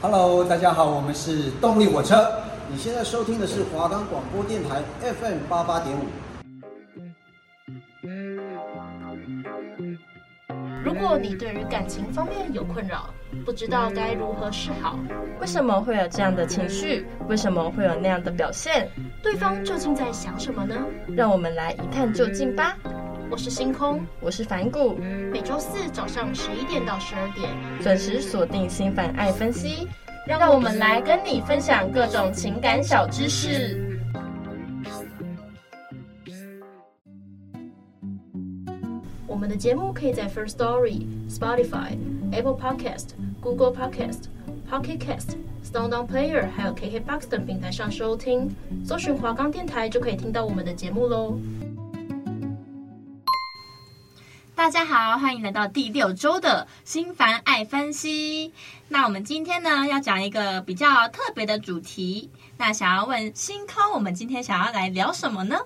Hello，大家好，我们是动力火车。你现在收听的是华冈广播电台 FM 八八点五。如果你对于感情方面有困扰，不知道该如何是好，为什么会有这样的情绪？为什么会有那样的表现？对方究竟在想什么呢？让我们来一探究竟吧。我是星空，我是凡谷，每周四早上十一点到十二点准时锁定心烦爱分析，让我们来跟你分享各种情感小知识。我们的节目可以在 First Story、Spotify、Apple Podcast、Google Podcast、Pocket Cast、SoundOn Player 还有 KKBox 等平台上收听，搜寻华冈电台就可以听到我们的节目喽。大家好，欢迎来到第六周的心烦爱分析。那我们今天呢，要讲一个比较特别的主题。那想要问星空，我们今天想要来聊什么呢？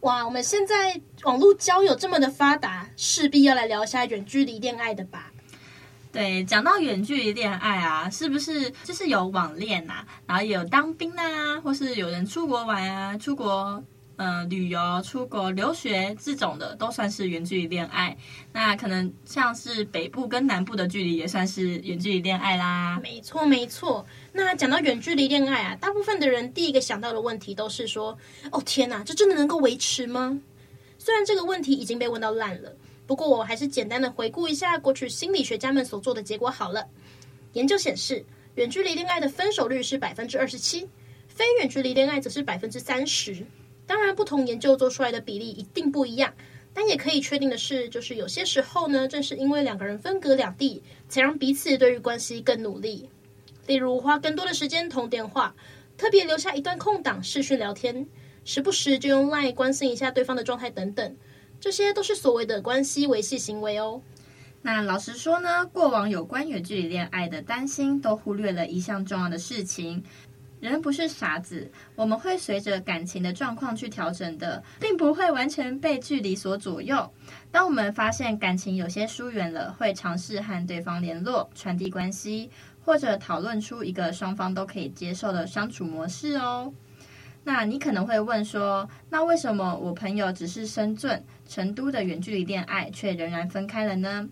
哇，我们现在网络交友这么的发达，势必要来聊一下远距离恋爱的吧？对，讲到远距离恋爱啊，是不是就是有网恋呐、啊，然后有当兵啊，或是有人出国玩啊，出国。呃，旅游、出国、留学这种的都算是远距离恋爱。那可能像是北部跟南部的距离也算是远距离恋爱啦。没错，没错。那讲到远距离恋爱啊，大部分的人第一个想到的问题都是说：“哦，天哪，这真的能够维持吗？”虽然这个问题已经被问到烂了，不过我还是简单的回顾一下过去心理学家们所做的结果好了。研究显示，远距离恋爱的分手率是百分之二十七，非远距离恋爱则是百分之三十。当然，不同研究做出来的比例一定不一样，但也可以确定的是，就是有些时候呢，正是因为两个人分隔两地，才让彼此对于关系更努力。例如，花更多的时间通电话，特别留下一段空档视讯聊天，时不时就用 LINE 关心一下对方的状态等等，这些都是所谓的关系维系行为哦。那老实说呢，过往有关远距离恋爱的担心，都忽略了一项重要的事情。人不是傻子，我们会随着感情的状况去调整的，并不会完全被距离所左右。当我们发现感情有些疏远了，会尝试和对方联络，传递关系，或者讨论出一个双方都可以接受的相处模式哦。那你可能会问说，那为什么我朋友只是深圳、成都的远距离恋爱，却仍然分开了呢？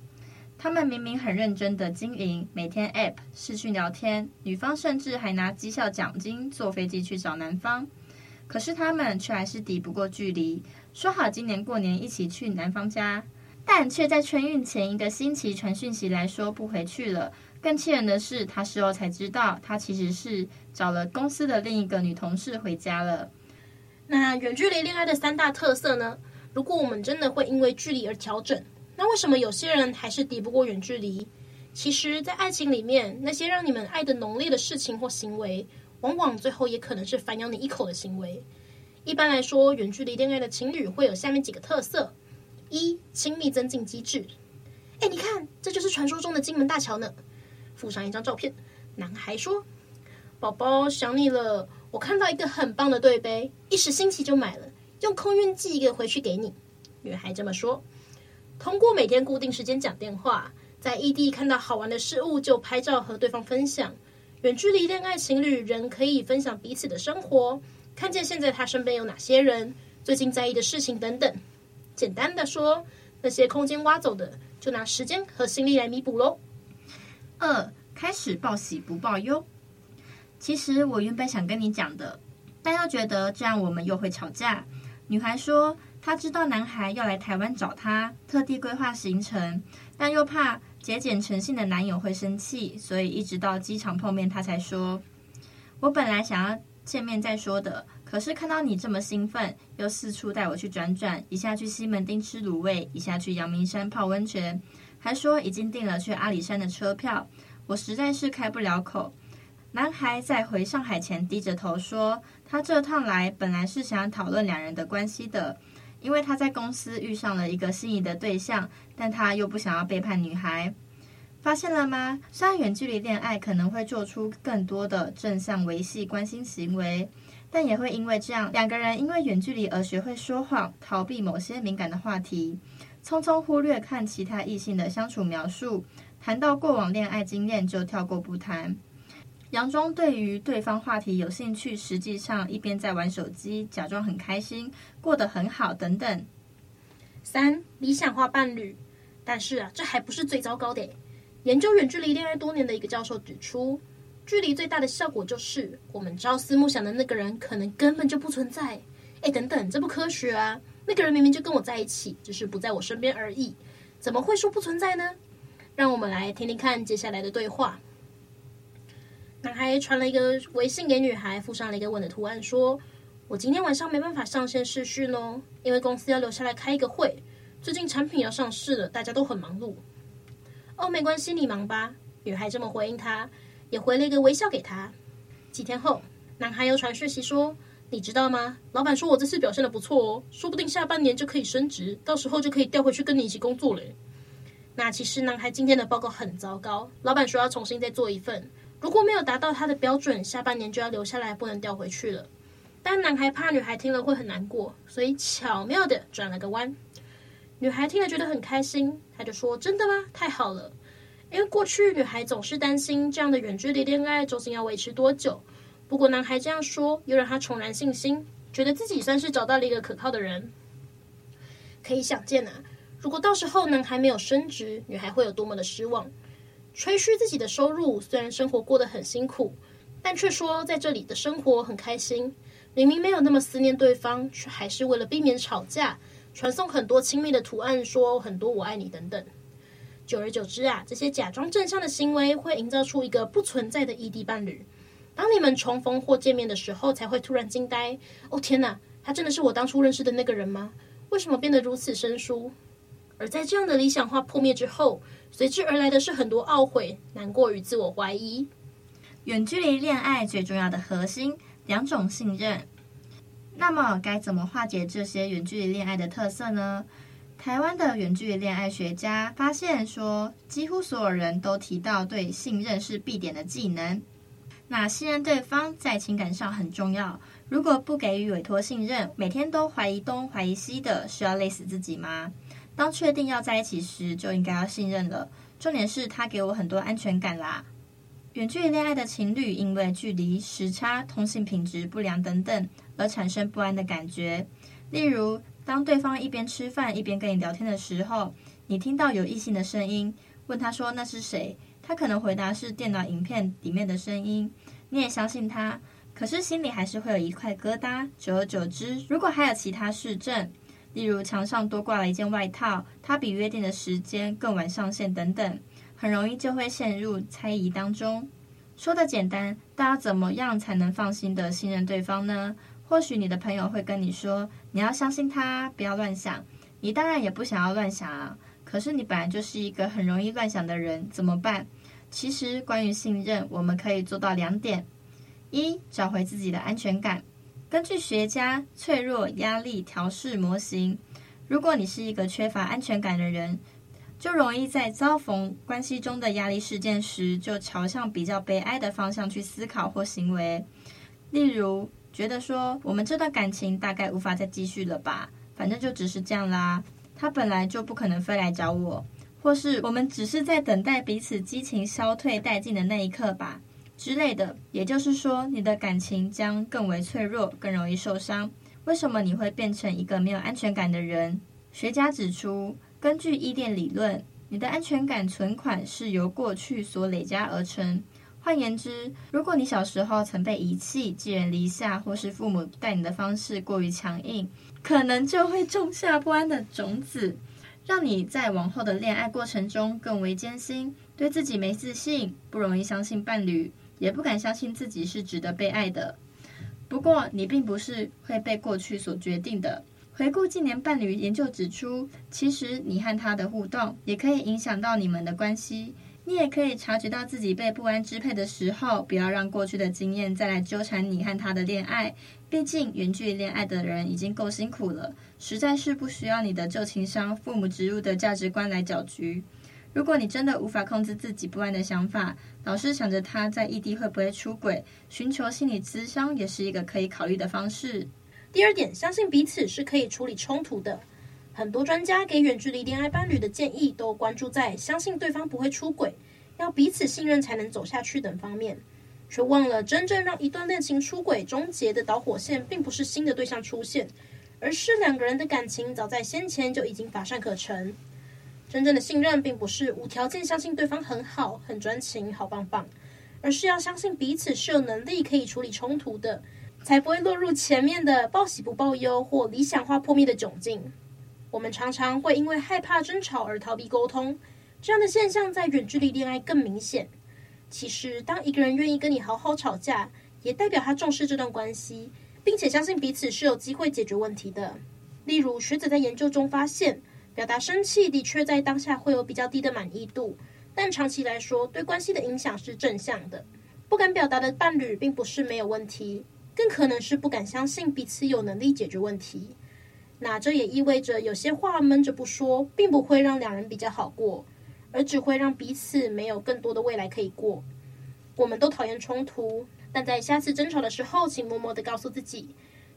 他们明明很认真的经营，每天 App 视讯聊天，女方甚至还拿绩效奖金坐飞机去找男方，可是他们却还是抵不过距离，说好今年过年一起去男方家，但却在春运前一个星期传讯息来说不回去了。更气人的是，他事后才知道，他其实是找了公司的另一个女同事回家了。那远距离恋爱的三大特色呢？如果我们真的会因为距离而调整，那为什么有些人还是抵不过远距离？其实，在爱情里面，那些让你们爱得浓烈的事情或行为，往往最后也可能是反咬你一口的行为。一般来说，远距离恋爱的情侣会有下面几个特色：一、亲密增进机制。哎，你看，这就是传说中的金门大桥呢。附上一张照片，男孩说：“宝宝想你了，我看到一个很棒的对杯，一时兴起就买了，用空运寄一个回去给你。”女孩这么说。通过每天固定时间讲电话，在异地看到好玩的事物就拍照和对方分享。远距离恋爱情侣仍可以分享彼此的生活，看见现在他身边有哪些人，最近在意的事情等等。简单的说，那些空间挖走的，就拿时间和心力来弥补喽。二，开始报喜不报忧。其实我原本想跟你讲的，但又觉得这样我们又会吵架。女孩说。她知道男孩要来台湾找她，特地规划行程，但又怕节俭诚信的男友会生气，所以一直到机场碰面，她才说：“我本来想要见面再说的，可是看到你这么兴奋，又四处带我去转转，一下去西门町吃卤味，一下去阳明山泡温泉，还说已经订了去阿里山的车票，我实在是开不了口。”男孩在回上海前低着头说：“他这趟来本来是想讨论两人的关系的。”因为他在公司遇上了一个心仪的对象，但他又不想要背叛女孩，发现了吗？虽然远距离恋爱可能会做出更多的正向维系关心行为，但也会因为这样，两个人因为远距离而学会说谎，逃避某些敏感的话题，匆匆忽略看其他异性的相处描述，谈到过往恋爱经验就跳过不谈。佯装对于对方话题有兴趣，实际上一边在玩手机，假装很开心，过得很好等等。三、理想化伴侣，但是啊，这还不是最糟糕的。研究远距离恋爱多年的一个教授指出，距离最大的效果就是我们朝思暮想的那个人可能根本就不存在。哎，等等，这不科学啊！那个人明明就跟我在一起，只是不在我身边而已，怎么会说不存在呢？让我们来听听看接下来的对话。男孩传了一个微信给女孩，附上了一个吻的图案，说：“我今天晚上没办法上线视讯哦，因为公司要留下来开一个会。最近产品要上市了，大家都很忙碌。”哦，没关系，你忙吧。女孩这么回应他，也回了一个微笑给他。几天后，男孩又传讯息说：“你知道吗？老板说我这次表现得不错哦，说不定下半年就可以升职，到时候就可以调回去跟你一起工作了。”那其实男孩今天的报告很糟糕，老板说要重新再做一份。如果没有达到他的标准，下半年就要留下来，不能调回去了。但男孩怕女孩听了会很难过，所以巧妙地转了个弯。女孩听了觉得很开心，她就说：“真的吗？太好了！因为过去女孩总是担心这样的远距离恋爱究竟要维持多久。不过男孩这样说，又让她重燃信心，觉得自己算是找到了一个可靠的人。可以想见啊，如果到时候男孩没有升职，女孩会有多么的失望。吹嘘自己的收入，虽然生活过得很辛苦，但却说在这里的生活很开心。明明没有那么思念对方，却还是为了避免吵架。”传送很多亲密的图案，说很多“我爱你”等等。久而久之啊，这些假装正向的行为会营造出一个不存在的异地伴侣。当你们重逢或见面的时候，才会突然惊呆：“哦天哪，他真的是我当初认识的那个人吗？为什么变得如此生疏？”而在这样的理想化破灭之后，随之而来的是很多懊悔、难过与自我怀疑。远距离恋爱最重要的核心，两种信任。那么该怎么化解这些远距离恋爱的特色呢？台湾的远距离恋爱学家发现说，几乎所有人都提到对信任是必点的技能。那信任对方在情感上很重要。如果不给予委托信任，每天都怀疑东怀疑西的，是要累死自己吗？当确定要在一起时，就应该要信任了。重点是他给我很多安全感啦。远距离恋爱的情侣因为距离、时差、通信品质不良等等。而产生不安的感觉，例如，当对方一边吃饭一边跟你聊天的时候，你听到有异性的声音，问他说那是谁？他可能回答是电脑影片里面的声音，你也相信他，可是心里还是会有一块疙瘩。久而久之，如果还有其他事证，例如墙上多挂了一件外套，他比约定的时间更晚上线等等，很容易就会陷入猜疑当中。说的简单，大家怎么样才能放心的信任对方呢？或许你的朋友会跟你说：“你要相信他，不要乱想。”你当然也不想要乱想啊。可是你本来就是一个很容易乱想的人，怎么办？其实关于信任，我们可以做到两点：一、找回自己的安全感。根据学家脆弱压力调试模型，如果你是一个缺乏安全感的人，就容易在遭逢关系中的压力事件时，就朝向比较悲哀的方向去思考或行为，例如。觉得说我们这段感情大概无法再继续了吧，反正就只是这样啦。他本来就不可能飞来找我，或是我们只是在等待彼此激情消退殆尽的那一刻吧之类的。也就是说，你的感情将更为脆弱，更容易受伤。为什么你会变成一个没有安全感的人？学家指出，根据依恋理论，你的安全感存款是由过去所累加而成。换言之，如果你小时候曾被遗弃、寄人篱下，或是父母待你的方式过于强硬，可能就会种下不安的种子，让你在往后的恋爱过程中更为艰辛，对自己没自信，不容易相信伴侣，也不敢相信自己是值得被爱的。不过，你并不是会被过去所决定的。回顾近年伴侣研究指出，其实你和他的互动也可以影响到你们的关系。你也可以察觉到自己被不安支配的时候，不要让过去的经验再来纠缠你和他的恋爱。毕竟远距离恋爱的人已经够辛苦了，实在是不需要你的旧情伤、父母植入的价值观来搅局。如果你真的无法控制自己不安的想法，老是想着他在异地会不会出轨，寻求心理咨商也是一个可以考虑的方式。第二点，相信彼此是可以处理冲突的。很多专家给远距离恋爱伴侣的建议都关注在相信对方不会出轨，要彼此信任才能走下去等方面。却忘了真正让一段恋情出轨终结的导火线，并不是新的对象出现，而是两个人的感情早在先前就已经乏善可陈。真正的信任，并不是无条件相信对方很好、很专情、好棒棒，而是要相信彼此是有能力可以处理冲突的，才不会落入前面的报喜不报忧或理想化破灭的窘境。我们常常会因为害怕争吵而逃避沟通，这样的现象在远距离恋爱更明显。其实，当一个人愿意跟你好好吵架，也代表他重视这段关系，并且相信彼此是有机会解决问题的。例如，学者在研究中发现，表达生气的确在当下会有比较低的满意度，但长期来说，对关系的影响是正向的。不敢表达的伴侣，并不是没有问题，更可能是不敢相信彼此有能力解决问题。那这也意味着，有些话闷着不说，并不会让两人比较好过。而只会让彼此没有更多的未来可以过。我们都讨厌冲突，但在下次争吵的时候，请默默的告诉自己，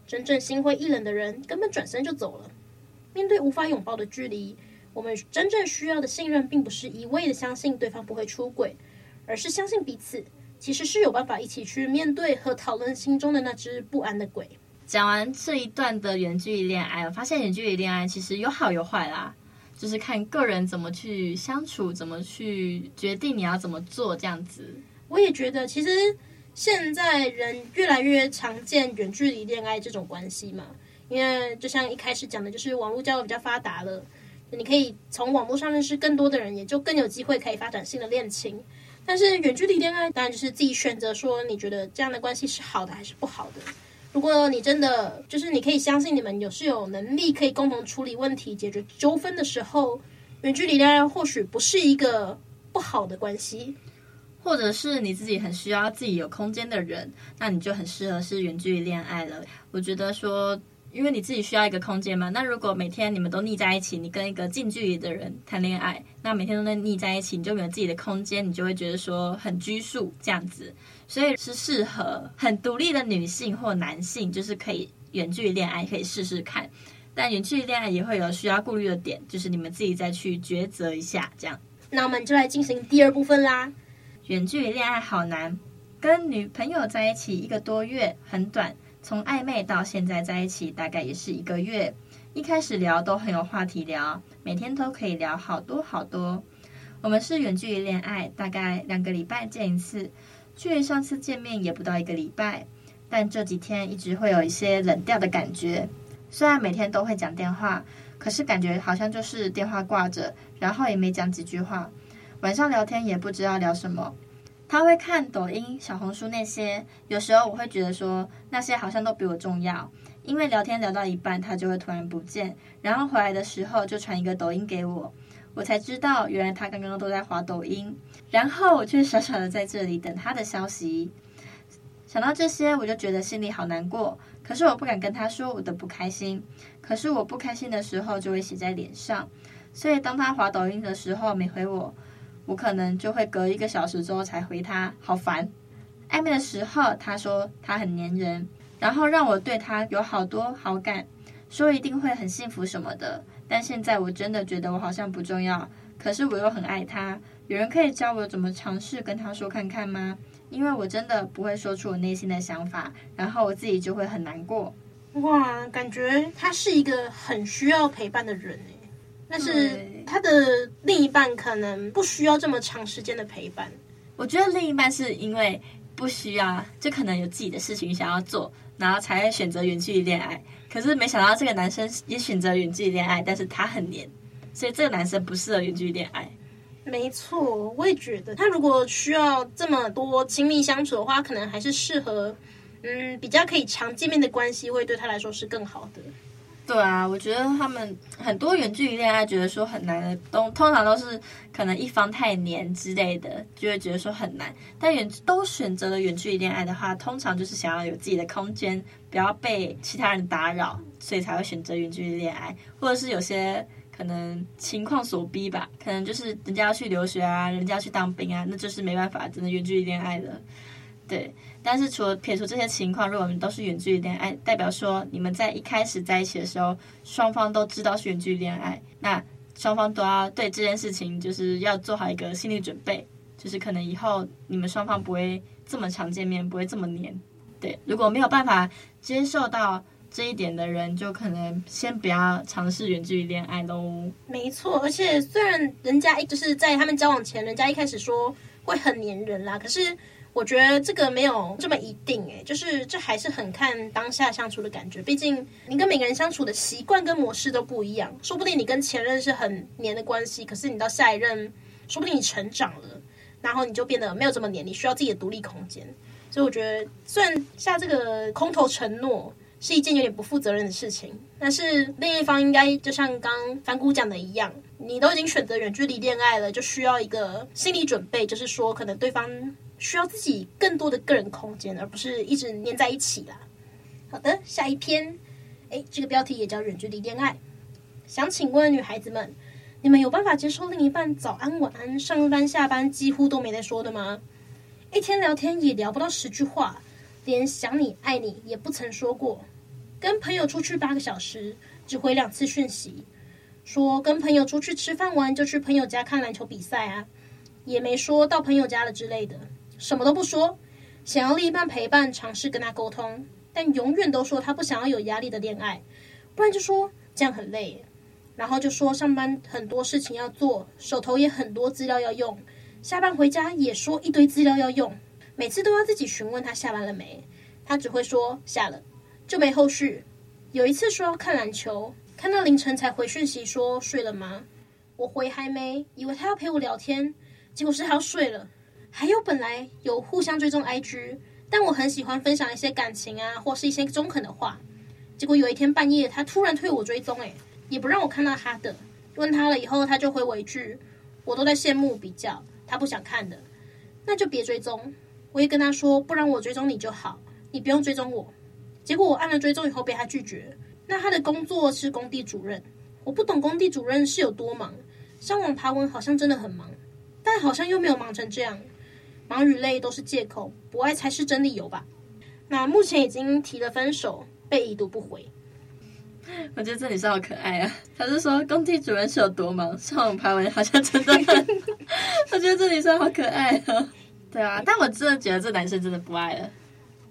真正心灰意冷的人根本转身就走了。面对无法拥抱的距离，我们真正需要的信任，并不是一味的相信对方不会出轨，而是相信彼此其实是有办法一起去面对和讨论心中的那只不安的鬼。讲完这一段的远距离恋爱，我发现远距离恋爱其实有好有坏啦。就是看个人怎么去相处，怎么去决定你要怎么做这样子。我也觉得，其实现在人越来越常见远距离恋爱这种关系嘛，因为就像一开始讲的，就是网络交友比较发达了，你可以从网络上认识更多的人，也就更有机会可以发展新的恋情。但是远距离恋爱当然就是自己选择，说你觉得这样的关系是好的还是不好的。如果你真的就是你可以相信你们有是有能力可以共同处理问题、解决纠纷的时候，远距离恋爱或许不是一个不好的关系，或者是你自己很需要自己有空间的人，那你就很适合是远距离恋爱了。我觉得说。因为你自己需要一个空间嘛，那如果每天你们都腻在一起，你跟一个近距离的人谈恋爱，那每天都在腻在一起，你就没有自己的空间，你就会觉得说很拘束这样子，所以是适合很独立的女性或男性，就是可以远距离恋爱，可以试试看。但远距离恋爱也会有需要顾虑的点，就是你们自己再去抉择一下这样。那我们就来进行第二部分啦。远距离恋爱好难，跟女朋友在一起一个多月，很短。从暧昧到现在在一起，大概也是一个月。一开始聊都很有话题聊，每天都可以聊好多好多。我们是远距离恋爱，大概两个礼拜见一次，距离上次见面也不到一个礼拜。但这几天一直会有一些冷掉的感觉。虽然每天都会讲电话，可是感觉好像就是电话挂着，然后也没讲几句话。晚上聊天也不知道聊什么。他会看抖音、小红书那些，有时候我会觉得说那些好像都比我重要，因为聊天聊到一半，他就会突然不见，然后回来的时候就传一个抖音给我，我才知道原来他刚刚都在滑抖音，然后我却傻傻的在这里等他的消息。想到这些，我就觉得心里好难过，可是我不敢跟他说我的不开心，可是我不开心的时候就会写在脸上，所以当他滑抖音的时候没回我。我可能就会隔一个小时之后才回他，好烦。暧昧的时候，他说他很粘人，然后让我对他有好多好感，说一定会很幸福什么的。但现在我真的觉得我好像不重要，可是我又很爱他。有人可以教我怎么尝试跟他说看看吗？因为我真的不会说出我内心的想法，然后我自己就会很难过。哇，感觉他是一个很需要陪伴的人诶。但是他的另一半可能不需要这么长时间的陪伴。我觉得另一半是因为不需要，就可能有自己的事情想要做，然后才会选择远距离恋爱。可是没想到这个男生也选择远距离恋爱，但是他很黏，所以这个男生不适合远距离恋爱。没错，我也觉得他如果需要这么多亲密相处的话，可能还是适合，嗯，比较可以常见面的关系，会对他来说是更好的。对啊，我觉得他们很多远距离恋爱觉得说很难的，都通常都是可能一方太黏之类的，就会觉得说很难。但远都选择了远距离恋爱的话，通常就是想要有自己的空间，不要被其他人打扰，所以才会选择远距离恋爱。或者是有些可能情况所逼吧，可能就是人家要去留学啊，人家要去当兵啊，那就是没办法，只能远距离恋爱了。对，但是除了撇除这些情况，如果我们都是远距离恋爱，代表说你们在一开始在一起的时候，双方都知道是远距离恋爱，那双方都要对这件事情就是要做好一个心理准备，就是可能以后你们双方不会这么常见面，不会这么黏。对，如果没有办法接受到这一点的人，就可能先不要尝试远距离恋爱喽。没错，而且虽然人家一就是在他们交往前，人家一开始说会很黏人啦，可是我觉得这个没有这么一定诶，就是这还是很看当下相处的感觉。毕竟你跟每个人相处的习惯跟模式都不一样，说不定你跟前任是很黏的关系，可是你到下一任，说不定你成长了，然后你就变得没有这么黏，你需要自己的独立空间。所以我觉得，虽然下这个空头承诺是一件有点不负责任的事情，但是另一方应该就像刚反骨讲的一样，你都已经选择远距离恋爱了，就需要一个心理准备，就是说可能对方需要自己更多的个人空间，而不是一直黏在一起啦。好的，下一篇，诶，这个标题也叫远距离恋爱。想请问女孩子们，你们有办法接受另一半早安晚安、上班下班几乎都没在说的吗？一天聊天也聊不到十句话，连想你爱你也不曾说过。跟朋友出去八个小时，只回两次讯息，说跟朋友出去吃饭完就去朋友家看篮球比赛啊，也没说到朋友家了之类的，什么都不说。想要另一半陪伴，尝试跟他沟通，但永远都说他不想要有压力的恋爱，不然就说这样很累，然后就说上班很多事情要做，手头也很多资料要用。下班回家也说一堆资料要用，每次都要自己询问他下班了没，他只会说下了，就没后续。有一次说要看篮球，看到凌晨才回讯息说睡了吗？我回还没，以为他要陪我聊天，结果是他要睡了。还有本来有互相追踪 IG，但我很喜欢分享一些感情啊，或是一些中肯的话，结果有一天半夜他突然退我追踪，诶，也不让我看到他的，问他了以后他就回我一句，我都在羡慕比较。他不想看的，那就别追踪。我也跟他说，不然我追踪你就好，你不用追踪我。结果我按了追踪以后被他拒绝。那他的工作是工地主任，我不懂工地主任是有多忙。上网爬文好像真的很忙，但好像又没有忙成这样。忙与累都是借口，不爱才是真理由吧？那目前已经提了分手，被已读不回。我觉得这女生好可爱啊！她是说工地主任是有多忙，上网排文好像真的很。我觉得这女生好可爱啊！对啊，但我真的觉得这男生真的不爱了。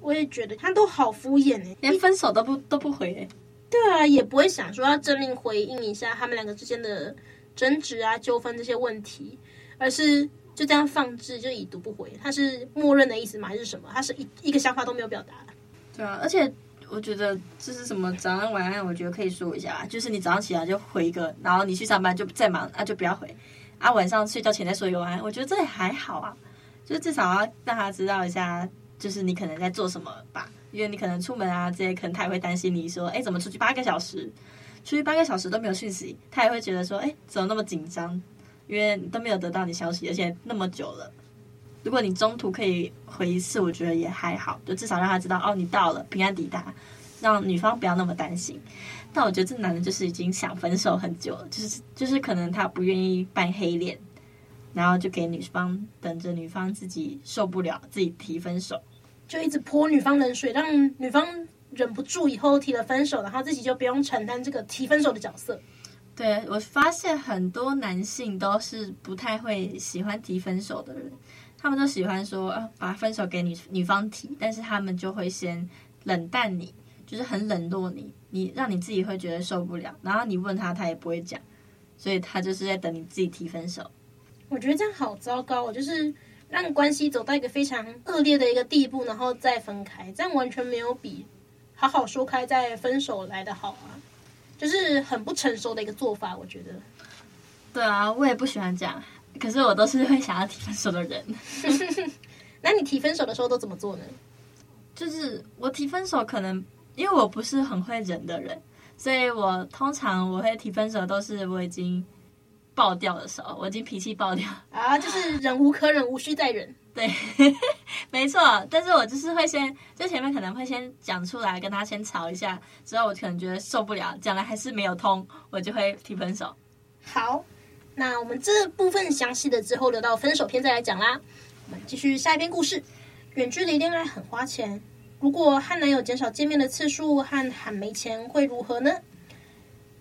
我也觉得他都好敷衍哎，连分手都不都不回哎。对啊，也不会想说要正面回应一下他们两个之间的争执啊、纠纷这些问题，而是就这样放置，就已读不回。他是默认的意思吗？还是什么？他是一一个想法都没有表达。对啊，而且。我觉得这是什么早安晚安，我觉得可以说一下，就是你早上起来就回一个，然后你去上班就再忙啊就不要回，啊晚上睡觉前再说一个晚安，我觉得这也还好啊，就是至少要让他知道一下，就是你可能在做什么吧，因为你可能出门啊这些，可能他也会担心你说，哎怎么出去八个小时，出去八个小时都没有讯息，他也会觉得说，哎怎么那么紧张，因为都没有得到你消息，而且那么久了。如果你中途可以回一次，我觉得也还好，就至少让他知道哦，你到了，平安抵达，让女方不要那么担心。但我觉得这男的就是已经想分手很久了，就是就是可能他不愿意扮黑脸，然后就给女方等着女方自己受不了，自己提分手，就一直泼女方冷水，让女方忍不住以后提了分手，然后自己就不用承担这个提分手的角色。对，我发现很多男性都是不太会喜欢提分手的人。他们都喜欢说，啊，把分手给女女方提，但是他们就会先冷淡你，就是很冷落你，你让你自己会觉得受不了，然后你问他，他也不会讲，所以他就是在等你自己提分手。我觉得这样好糟糕，我就是让关系走到一个非常恶劣的一个地步，然后再分开，这样完全没有比好好说开再分手来的好啊，就是很不成熟的一个做法，我觉得。对啊，我也不喜欢这样。可是我都是会想要提分手的人，那你提分手的时候都怎么做呢？就是我提分手，可能因为我不是很会忍的人，所以我通常我会提分手都是我已经爆掉的时候，我已经脾气爆掉啊，就是忍无可忍，无需再忍。对，没错。但是我就是会先，就前面可能会先讲出来，跟他先吵一下，之后我可能觉得受不了，讲了还是没有通，我就会提分手。好。那我们这部分详细的之后留到分手篇再来讲啦。我们继续下一篇故事。远距离恋爱很花钱，如果和男友减少见面的次数和喊没钱会如何呢？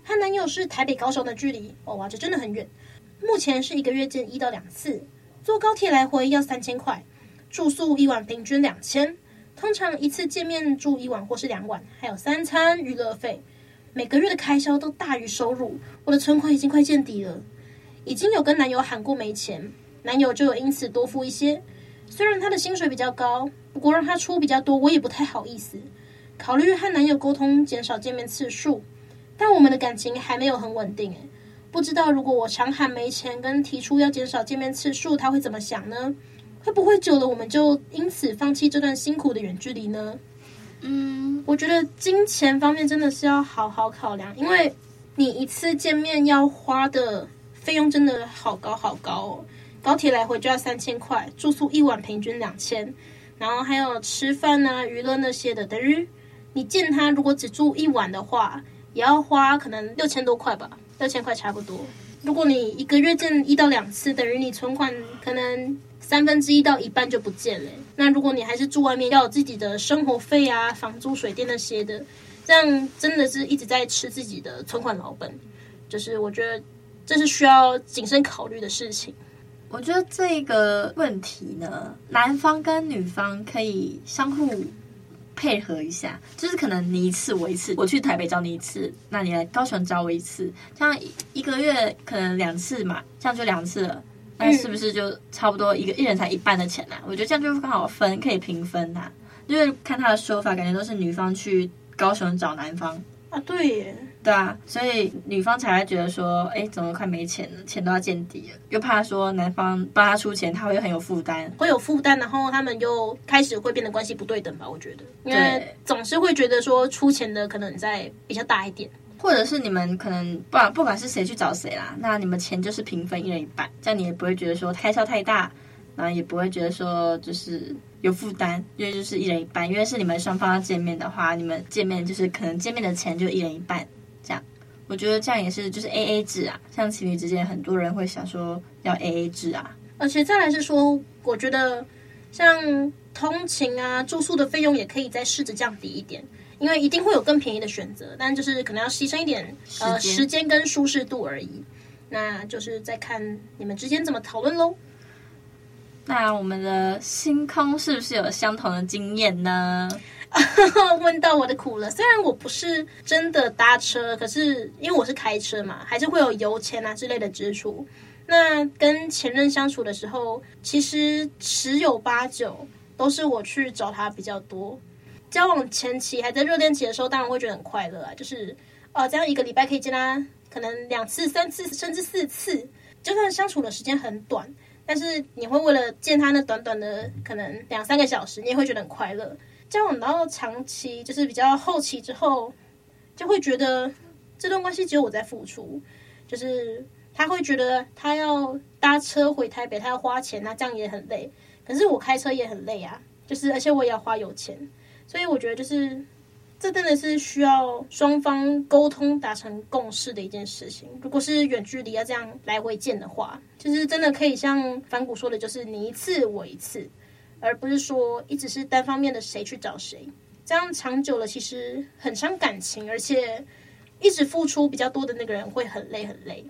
和男友是台北高雄的距离，哦哇，这真的很远。目前是一个月见一到两次，坐高铁来回要三千块，住宿一晚平均两千。通常一次见面住一晚或是两晚，还有三餐娱乐费，每个月的开销都大于收入，我的存款已经快见底了。已经有跟男友喊过没钱，男友就有因此多付一些。虽然他的薪水比较高，不过让他出比较多，我也不太好意思。考虑和男友沟通减少见面次数，但我们的感情还没有很稳定。诶，不知道如果我常喊没钱，跟提出要减少见面次数，他会怎么想呢？会不会久了，我们就因此放弃这段辛苦的远距离呢？嗯，我觉得金钱方面真的是要好好考量，因为你一次见面要花的费用真的好高好高哦。高铁来回就要三千块，住宿一晚平均两千，然后还有吃饭啊、娱乐那些的，等于你见他如果只住一晚的话，也要花可能六千多块吧，六千块差不多。如果你一个月见一到两次，等于你存款可能。三分之一到一半就不见了。那如果你还是住外面，要有自己的生活费啊、房租、水电那些的，这样真的是一直在吃自己的存款老本。就是我觉得这是需要谨慎考虑的事情。我觉得这个问题呢，男方跟女方可以相互配合一下，就是可能你一次我一次，我去台北找你一次，那你来高雄找我一次，这样一个月可能两次嘛，这样就两次了。那是不是就差不多一个一人才一半的钱呢、啊？我觉得这样就刚好分，可以平分呐、啊。因为看他的说法，感觉都是女方去高雄找男方啊，对耶，对啊，所以女方才会觉得说，哎，怎么快没钱了，钱都要见底了，又怕说男方帮他出钱，他会很有负担，会有负担，然后他们又开始会变得关系不对等吧？我觉得，因为总是会觉得说出钱的可能在比较大一点。或者是你们可能不管不管是谁去找谁啦，那你们钱就是平分一人一半，这样你也不会觉得说开销太大，然后也不会觉得说就是有负担，因为就是一人一半，因为是你们双方要见面的话，你们见面就是可能见面的钱就一人一半，这样，我觉得这样也是就是 AA 制啊，像情侣之间很多人会想说要 AA 制啊，而且再来是说，我觉得像通勤啊住宿的费用也可以再试着降低一点。因为一定会有更便宜的选择，但就是可能要牺牲一点呃时间跟舒适度而已。那就是再看你们之间怎么讨论喽。那我们的星空是不是有相同的经验呢？问到我的苦了。虽然我不是真的搭车，可是因为我是开车嘛，还是会有油钱啊之类的支出。那跟前任相处的时候，其实十有八九都是我去找他比较多。交往前期还在热恋期的时候，当然会觉得很快乐啊，就是呃，这样一个礼拜可以见他可能两次、三次，甚至四次，就算相处的时间很短，但是你会为了见他那短短的可能两三个小时，你也会觉得很快乐。交往到长期，就是比较后期之后，就会觉得这段关系只有我在付出，就是他会觉得他要搭车回台北，他要花钱，那这样也很累。可是我开车也很累啊，就是而且我也要花油钱。所以我觉得，就是这真的是需要双方沟通达成共识的一件事情。如果是远距离要这样来回见的话，就是真的可以像梵谷说的，就是你一次我一次，而不是说一直是单方面的谁去找谁。这样长久了，其实很伤感情，而且一直付出比较多的那个人会很累很累。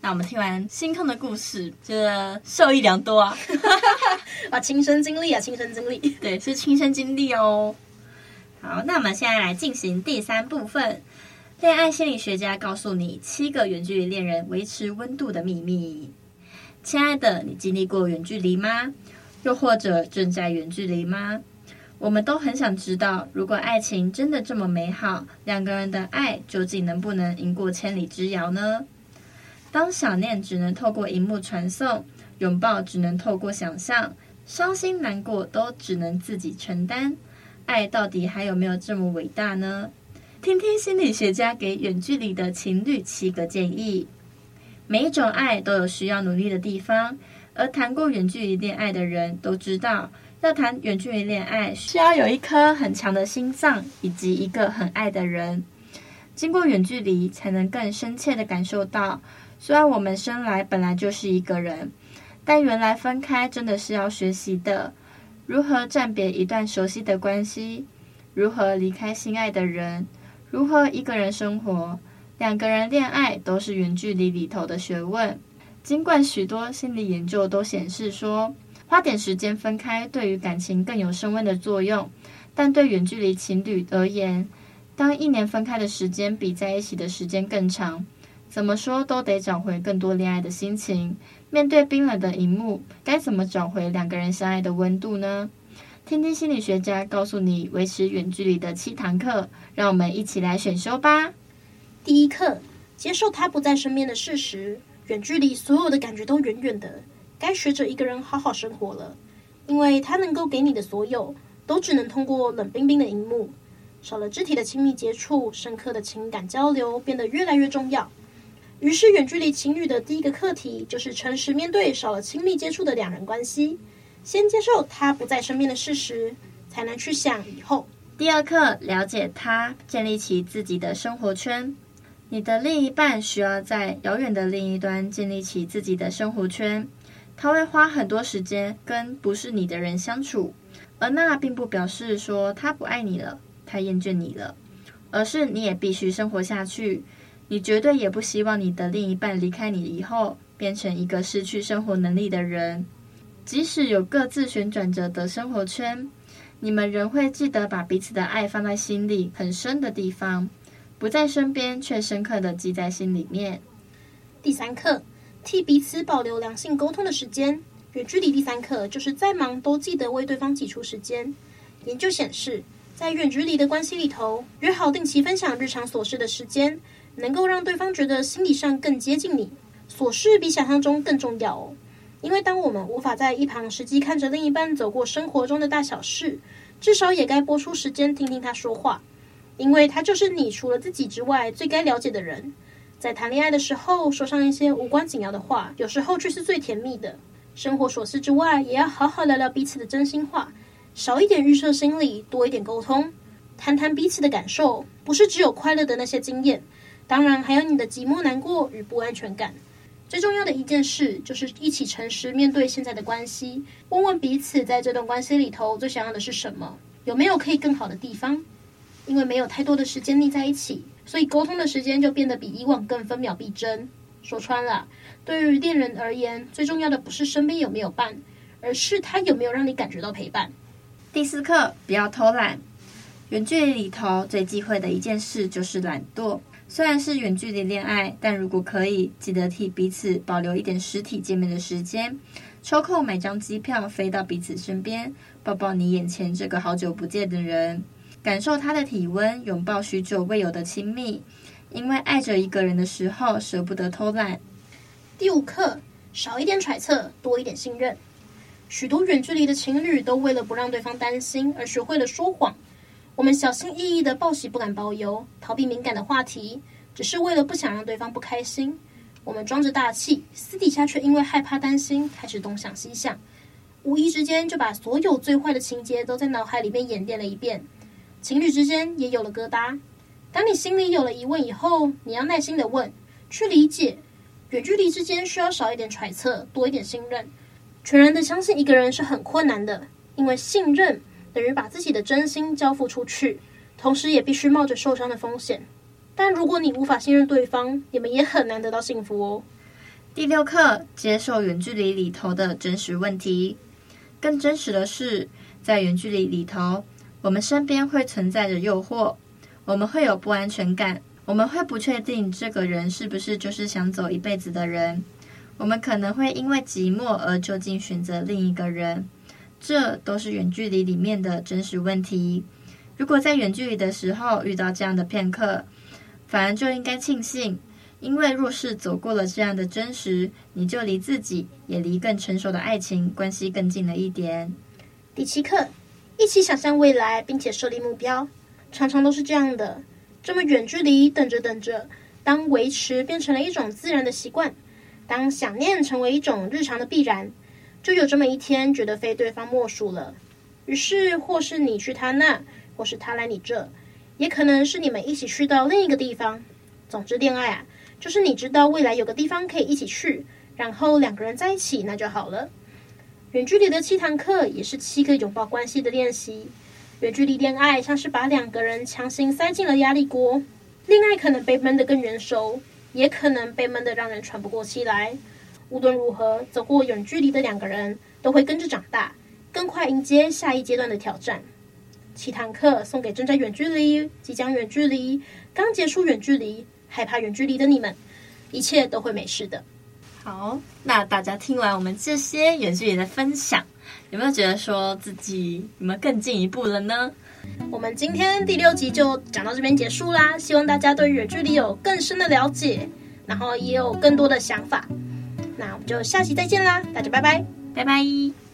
那我们听完星空的故事，觉得受益良多啊！啊，亲身经历啊，亲身经历，对，是亲身经历哦。好，那我们现在来进行第三部分。恋爱心理学家告诉你七个远距离恋人维持温度的秘密。亲爱的，你经历过远距离吗？又或者正在远距离吗？我们都很想知道，如果爱情真的这么美好，两个人的爱究竟能不能赢过千里之遥呢？当想念只能透过荧幕传送，拥抱只能透过想象，伤心难过都只能自己承担，爱到底还有没有这么伟大呢？听听心理学家给远距离的情侣七个建议。每一种爱都有需要努力的地方，而谈过远距离恋爱的人都知道，要谈远距离恋爱需要有一颗很强的心脏，以及一个很爱的人。经过远距离，才能更深切地感受到。虽然我们生来本来就是一个人，但原来分开真的是要学习的。如何暂别一段熟悉的关系？如何离开心爱的人？如何一个人生活？两个人恋爱都是远距离里头的学问。尽管许多心理研究都显示说，花点时间分开对于感情更有升温的作用，但对远距离情侣而言，当一年分开的时间比在一起的时间更长，怎么说都得找回更多恋爱的心情。面对冰冷的荧幕，该怎么找回两个人相爱的温度呢？听听心理学家告诉你维持远距离的七堂课，让我们一起来选修吧。第一课，接受他不在身边的事实。远距离所有的感觉都远远的，该学着一个人好好生活了。因为他能够给你的所有，都只能通过冷冰冰的荧幕，少了肢体的亲密接触，深刻的情感交流变得越来越重要。于是，远距离情侣的第一个课题就是诚实面对少了亲密接触的两人关系，先接受他不在身边的事实，才能去想以后。第二课，了解他，建立起自己的生活圈。你的另一半需要在遥远的另一端建立起自己的生活圈，他会花很多时间跟不是你的人相处，而那并不表示说他不爱你了，他厌倦你了，而是你也必须生活下去。你绝对也不希望你的另一半离开你以后，变成一个失去生活能力的人。即使有各自旋转着的生活圈，你们仍会记得把彼此的爱放在心里很深的地方，不在身边却深刻的记在心里面。第三课，替彼此保留良性沟通的时间。远距离第三课就是再忙都记得为对方挤出时间。研究显示，在远距离的关系里头，约好定期分享日常琐事的时间。能够让对方觉得心理上更接近你，琐事比想象中更重要哦。因为当我们无法在一旁实际看着另一半走过生活中的大小事，至少也该拨出时间听听他说话，因为他就是你除了自己之外最该了解的人。在谈恋爱的时候，说上一些无关紧要的话，有时候却是最甜蜜的。生活琐事之外，也要好好聊聊彼此的真心话，少一点预设心理，多一点沟通，谈谈彼此的感受，不是只有快乐的那些经验。当然，还有你的寂寞、难过与不安全感。最重要的一件事，就是一起诚实面对现在的关系，问问彼此在这段关系里头最想要的是什么，有没有可以更好的地方。因为没有太多的时间腻在一起，所以沟通的时间就变得比以往更分秒必争。说穿了，对于恋人而言，最重要的不是身边有没有伴，而是他有没有让你感觉到陪伴。第四课，不要偷懒。远距离里头最忌讳的一件事就是懒惰。虽然是远距离恋爱，但如果可以，记得替彼此保留一点实体见面的时间，抽空买张机票飞到彼此身边，抱抱你眼前这个好久不见的人，感受他的体温，拥抱许久未有的亲密。因为爱着一个人的时候，舍不得偷懒。第五课，少一点揣测，多一点信任。许多远距离的情侣都为了不让对方担心，而学会了说谎。我们小心翼翼的报喜不敢报忧，逃避敏感的话题，只是为了不想让对方不开心。我们装着大气，私底下却因为害怕担心，开始东想西想，无意之间就把所有最坏的情节都在脑海里面演练了一遍。情侣之间也有了疙瘩。当你心里有了疑问以后，你要耐心的问，去理解。远距离之间需要少一点揣测，多一点信任。全然的相信一个人是很困难的，因为信任。等于把自己的真心交付出去，同时也必须冒着受伤的风险。但如果你无法信任对方，你们也很难得到幸福哦。第六课，接受远距离里头的真实问题。更真实的是，在远距离里头，我们身边会存在着诱惑，我们会有不安全感，我们会不确定这个人是不是就是想走一辈子的人，我们可能会因为寂寞而就近选择另一个人。这都是远距离里面的真实问题。如果在远距离的时候遇到这样的片刻，反而就应该庆幸，因为若是走过了这样的真实，你就离自己也离更成熟的爱情关系更近了一点。第七课，一起想象未来，并且设立目标，常常都是这样的。这么远距离，等着等着，当维持变成了一种自然的习惯，当想念成为一种日常的必然。就有这么一天，觉得非对方莫属了。于是，或是你去他那，或是他来你这，也可能是你们一起去到另一个地方。总之，恋爱啊，就是你知道未来有个地方可以一起去，然后两个人在一起，那就好了。远距离的七堂课也是七个拥抱关系的练习。远距离恋爱像是把两个人强行塞进了压力锅，恋爱可能被闷得更圆熟，也可能被闷得让人喘不过气来。无论如何，走过远距离的两个人都会跟着长大，更快迎接下一阶段的挑战。七堂课送给正在远距离、即将远距离、刚结束远距离、害怕远距离的你们，一切都会没事的。好，那大家听完我们这些远距离的分享，有没有觉得说自己有没有更进一步了呢？我们今天第六集就讲到这边结束啦，希望大家对远距离有更深的了解，然后也有更多的想法。那我们就下期再见啦，大家拜拜，拜拜。